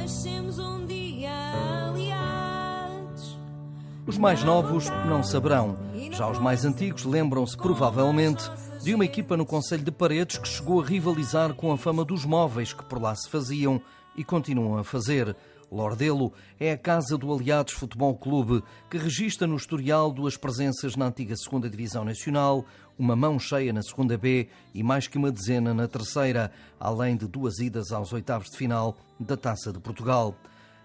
nascemos um dia aliados. Os mais novos não saberão. Já os mais antigos lembram-se provavelmente de uma equipa no Conselho de Paredes que chegou a rivalizar com a fama dos móveis que por lá se faziam e continuam a fazer. Lordelo é a casa do Aliados Futebol Clube, que registra no historial duas presenças na antiga Segunda Divisão Nacional, uma mão cheia na Segunda B e mais que uma dezena na Terceira, além de duas idas aos oitavos de final da Taça de Portugal.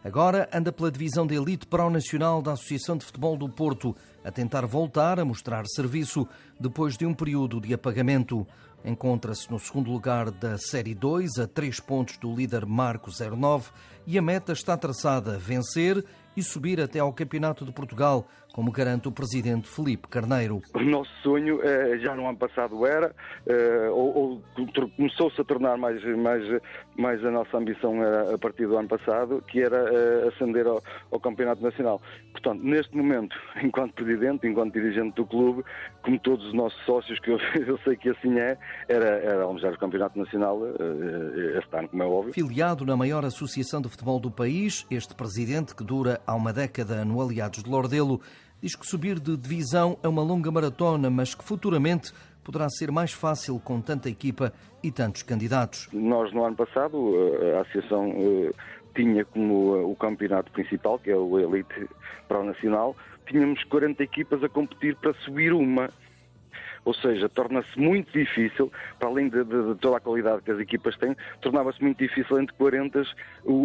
Agora anda pela divisão de elite para o Nacional da Associação de Futebol do Porto, a tentar voltar a mostrar serviço depois de um período de apagamento. Encontra-se no segundo lugar da Série 2, a três pontos do líder Marco 09, e a meta está traçada: vencer e subir até ao Campeonato de Portugal, como garante o presidente Felipe Carneiro. O nosso sonho eh, já no ano passado era, eh, ou, ou começou-se a tornar mais, mais, mais a nossa ambição a partir do ano passado, que era eh, ascender ao, ao Campeonato Nacional. Portanto, neste momento, enquanto presidente, enquanto dirigente do clube, como todos os nossos sócios, que eu, eu sei que assim é, era, era almejar o Campeonato Nacional este ano, como é óbvio. Filiado na maior associação de futebol do país, este presidente, que dura há uma década no Aliados de Lordelo, diz que subir de divisão é uma longa maratona, mas que futuramente poderá ser mais fácil com tanta equipa e tantos candidatos. Nós, no ano passado, a Associação eh, tinha como o campeonato principal, que é o Elite Pro Nacional, tínhamos 40 equipas a competir para subir uma. Ou seja, torna-se muito difícil, para além de, de, de, toda a qualidade que as equipas têm, tornava-se muito difícil entre 40,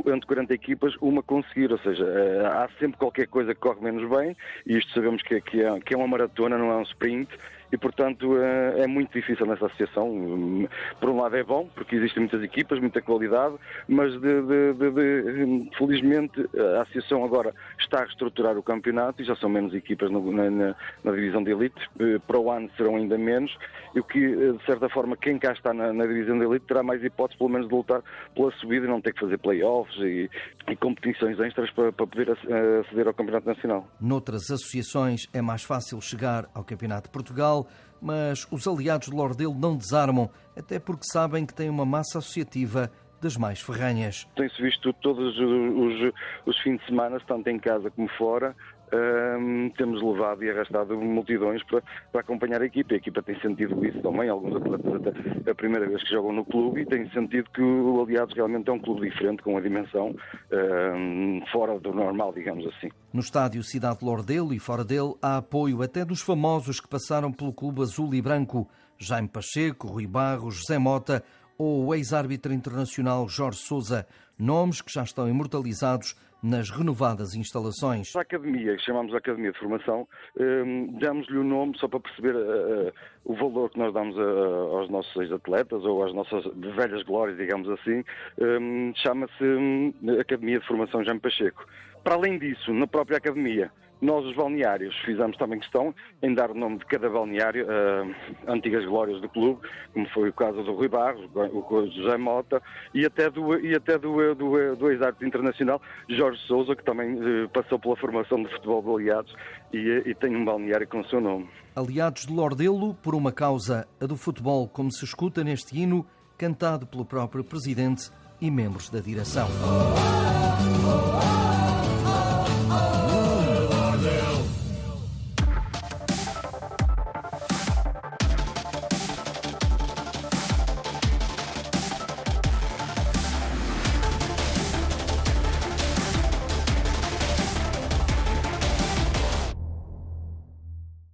entre 40 equipas uma conseguir. Ou seja, eh, há sempre qualquer coisa que corre menos bem, e isto sabemos que, que, é, que é uma maratona, não é um sprint, e, portanto, é, é muito difícil nessa associação. Por um lado é bom, porque existem muitas equipas, muita qualidade, mas de, de, de, felizmente a associação agora está a reestruturar o campeonato e já são menos equipas na, na, na divisão de elite. Eh, para o ano serão ainda menos, e o que, eh, de certa forma, quem cá está na, na divisão de elite terá mais hipóteses, pelo menos, de lutar pela subida e não ter que fazer playoffs e, e competições extras para, para poder aceder ao Campeonato Nacional. Noutras associações é mais fácil chegar ao Campeonato de Portugal mas os aliados de Lordelo não desarmam, até porque sabem que têm uma massa associativa das mais ferranhas. Tem-se visto todos os, os, fins de semana, tanto em casa como fora, um, temos levado e arrastado multidões para, para, acompanhar a equipa. A equipa tem sentido isso também, alguns atletas até a primeira vez que jogam no clube e tem sentido que o Aliados realmente é um clube diferente, com uma dimensão um, fora do normal, digamos assim. No estádio Cidade de Lordelo e fora dele há apoio até dos famosos que passaram pelo clube azul e branco, Jaime Pacheco, Rui Barros, José Mota ou o ex-árbitro internacional Jorge Sousa, nomes que já estão imortalizados nas renovadas instalações. A academia, que chamamos de Academia de Formação, hum, damos-lhe o nome só para perceber uh, uh, o valor que nós damos uh, aos nossos ex-atletas ou às nossas velhas glórias, digamos assim. Um, Chama-se um, Academia de Formação Jaime Pacheco. Para além disso, na própria academia, nós, os balneários, fizemos também questão em dar o nome de cada balneário uh, antigas glórias do clube, como foi o caso do Rui Barros, o José Mota e até do, e até do, do, do ex-arte internacional Jorge Souza, que também passou pela formação de futebol de aliados e, e tem um balneário com o seu nome. Aliados de Lordelo, por uma causa, a do futebol, como se escuta neste hino, cantado pelo próprio presidente e membros da direção. Oh, oh, oh,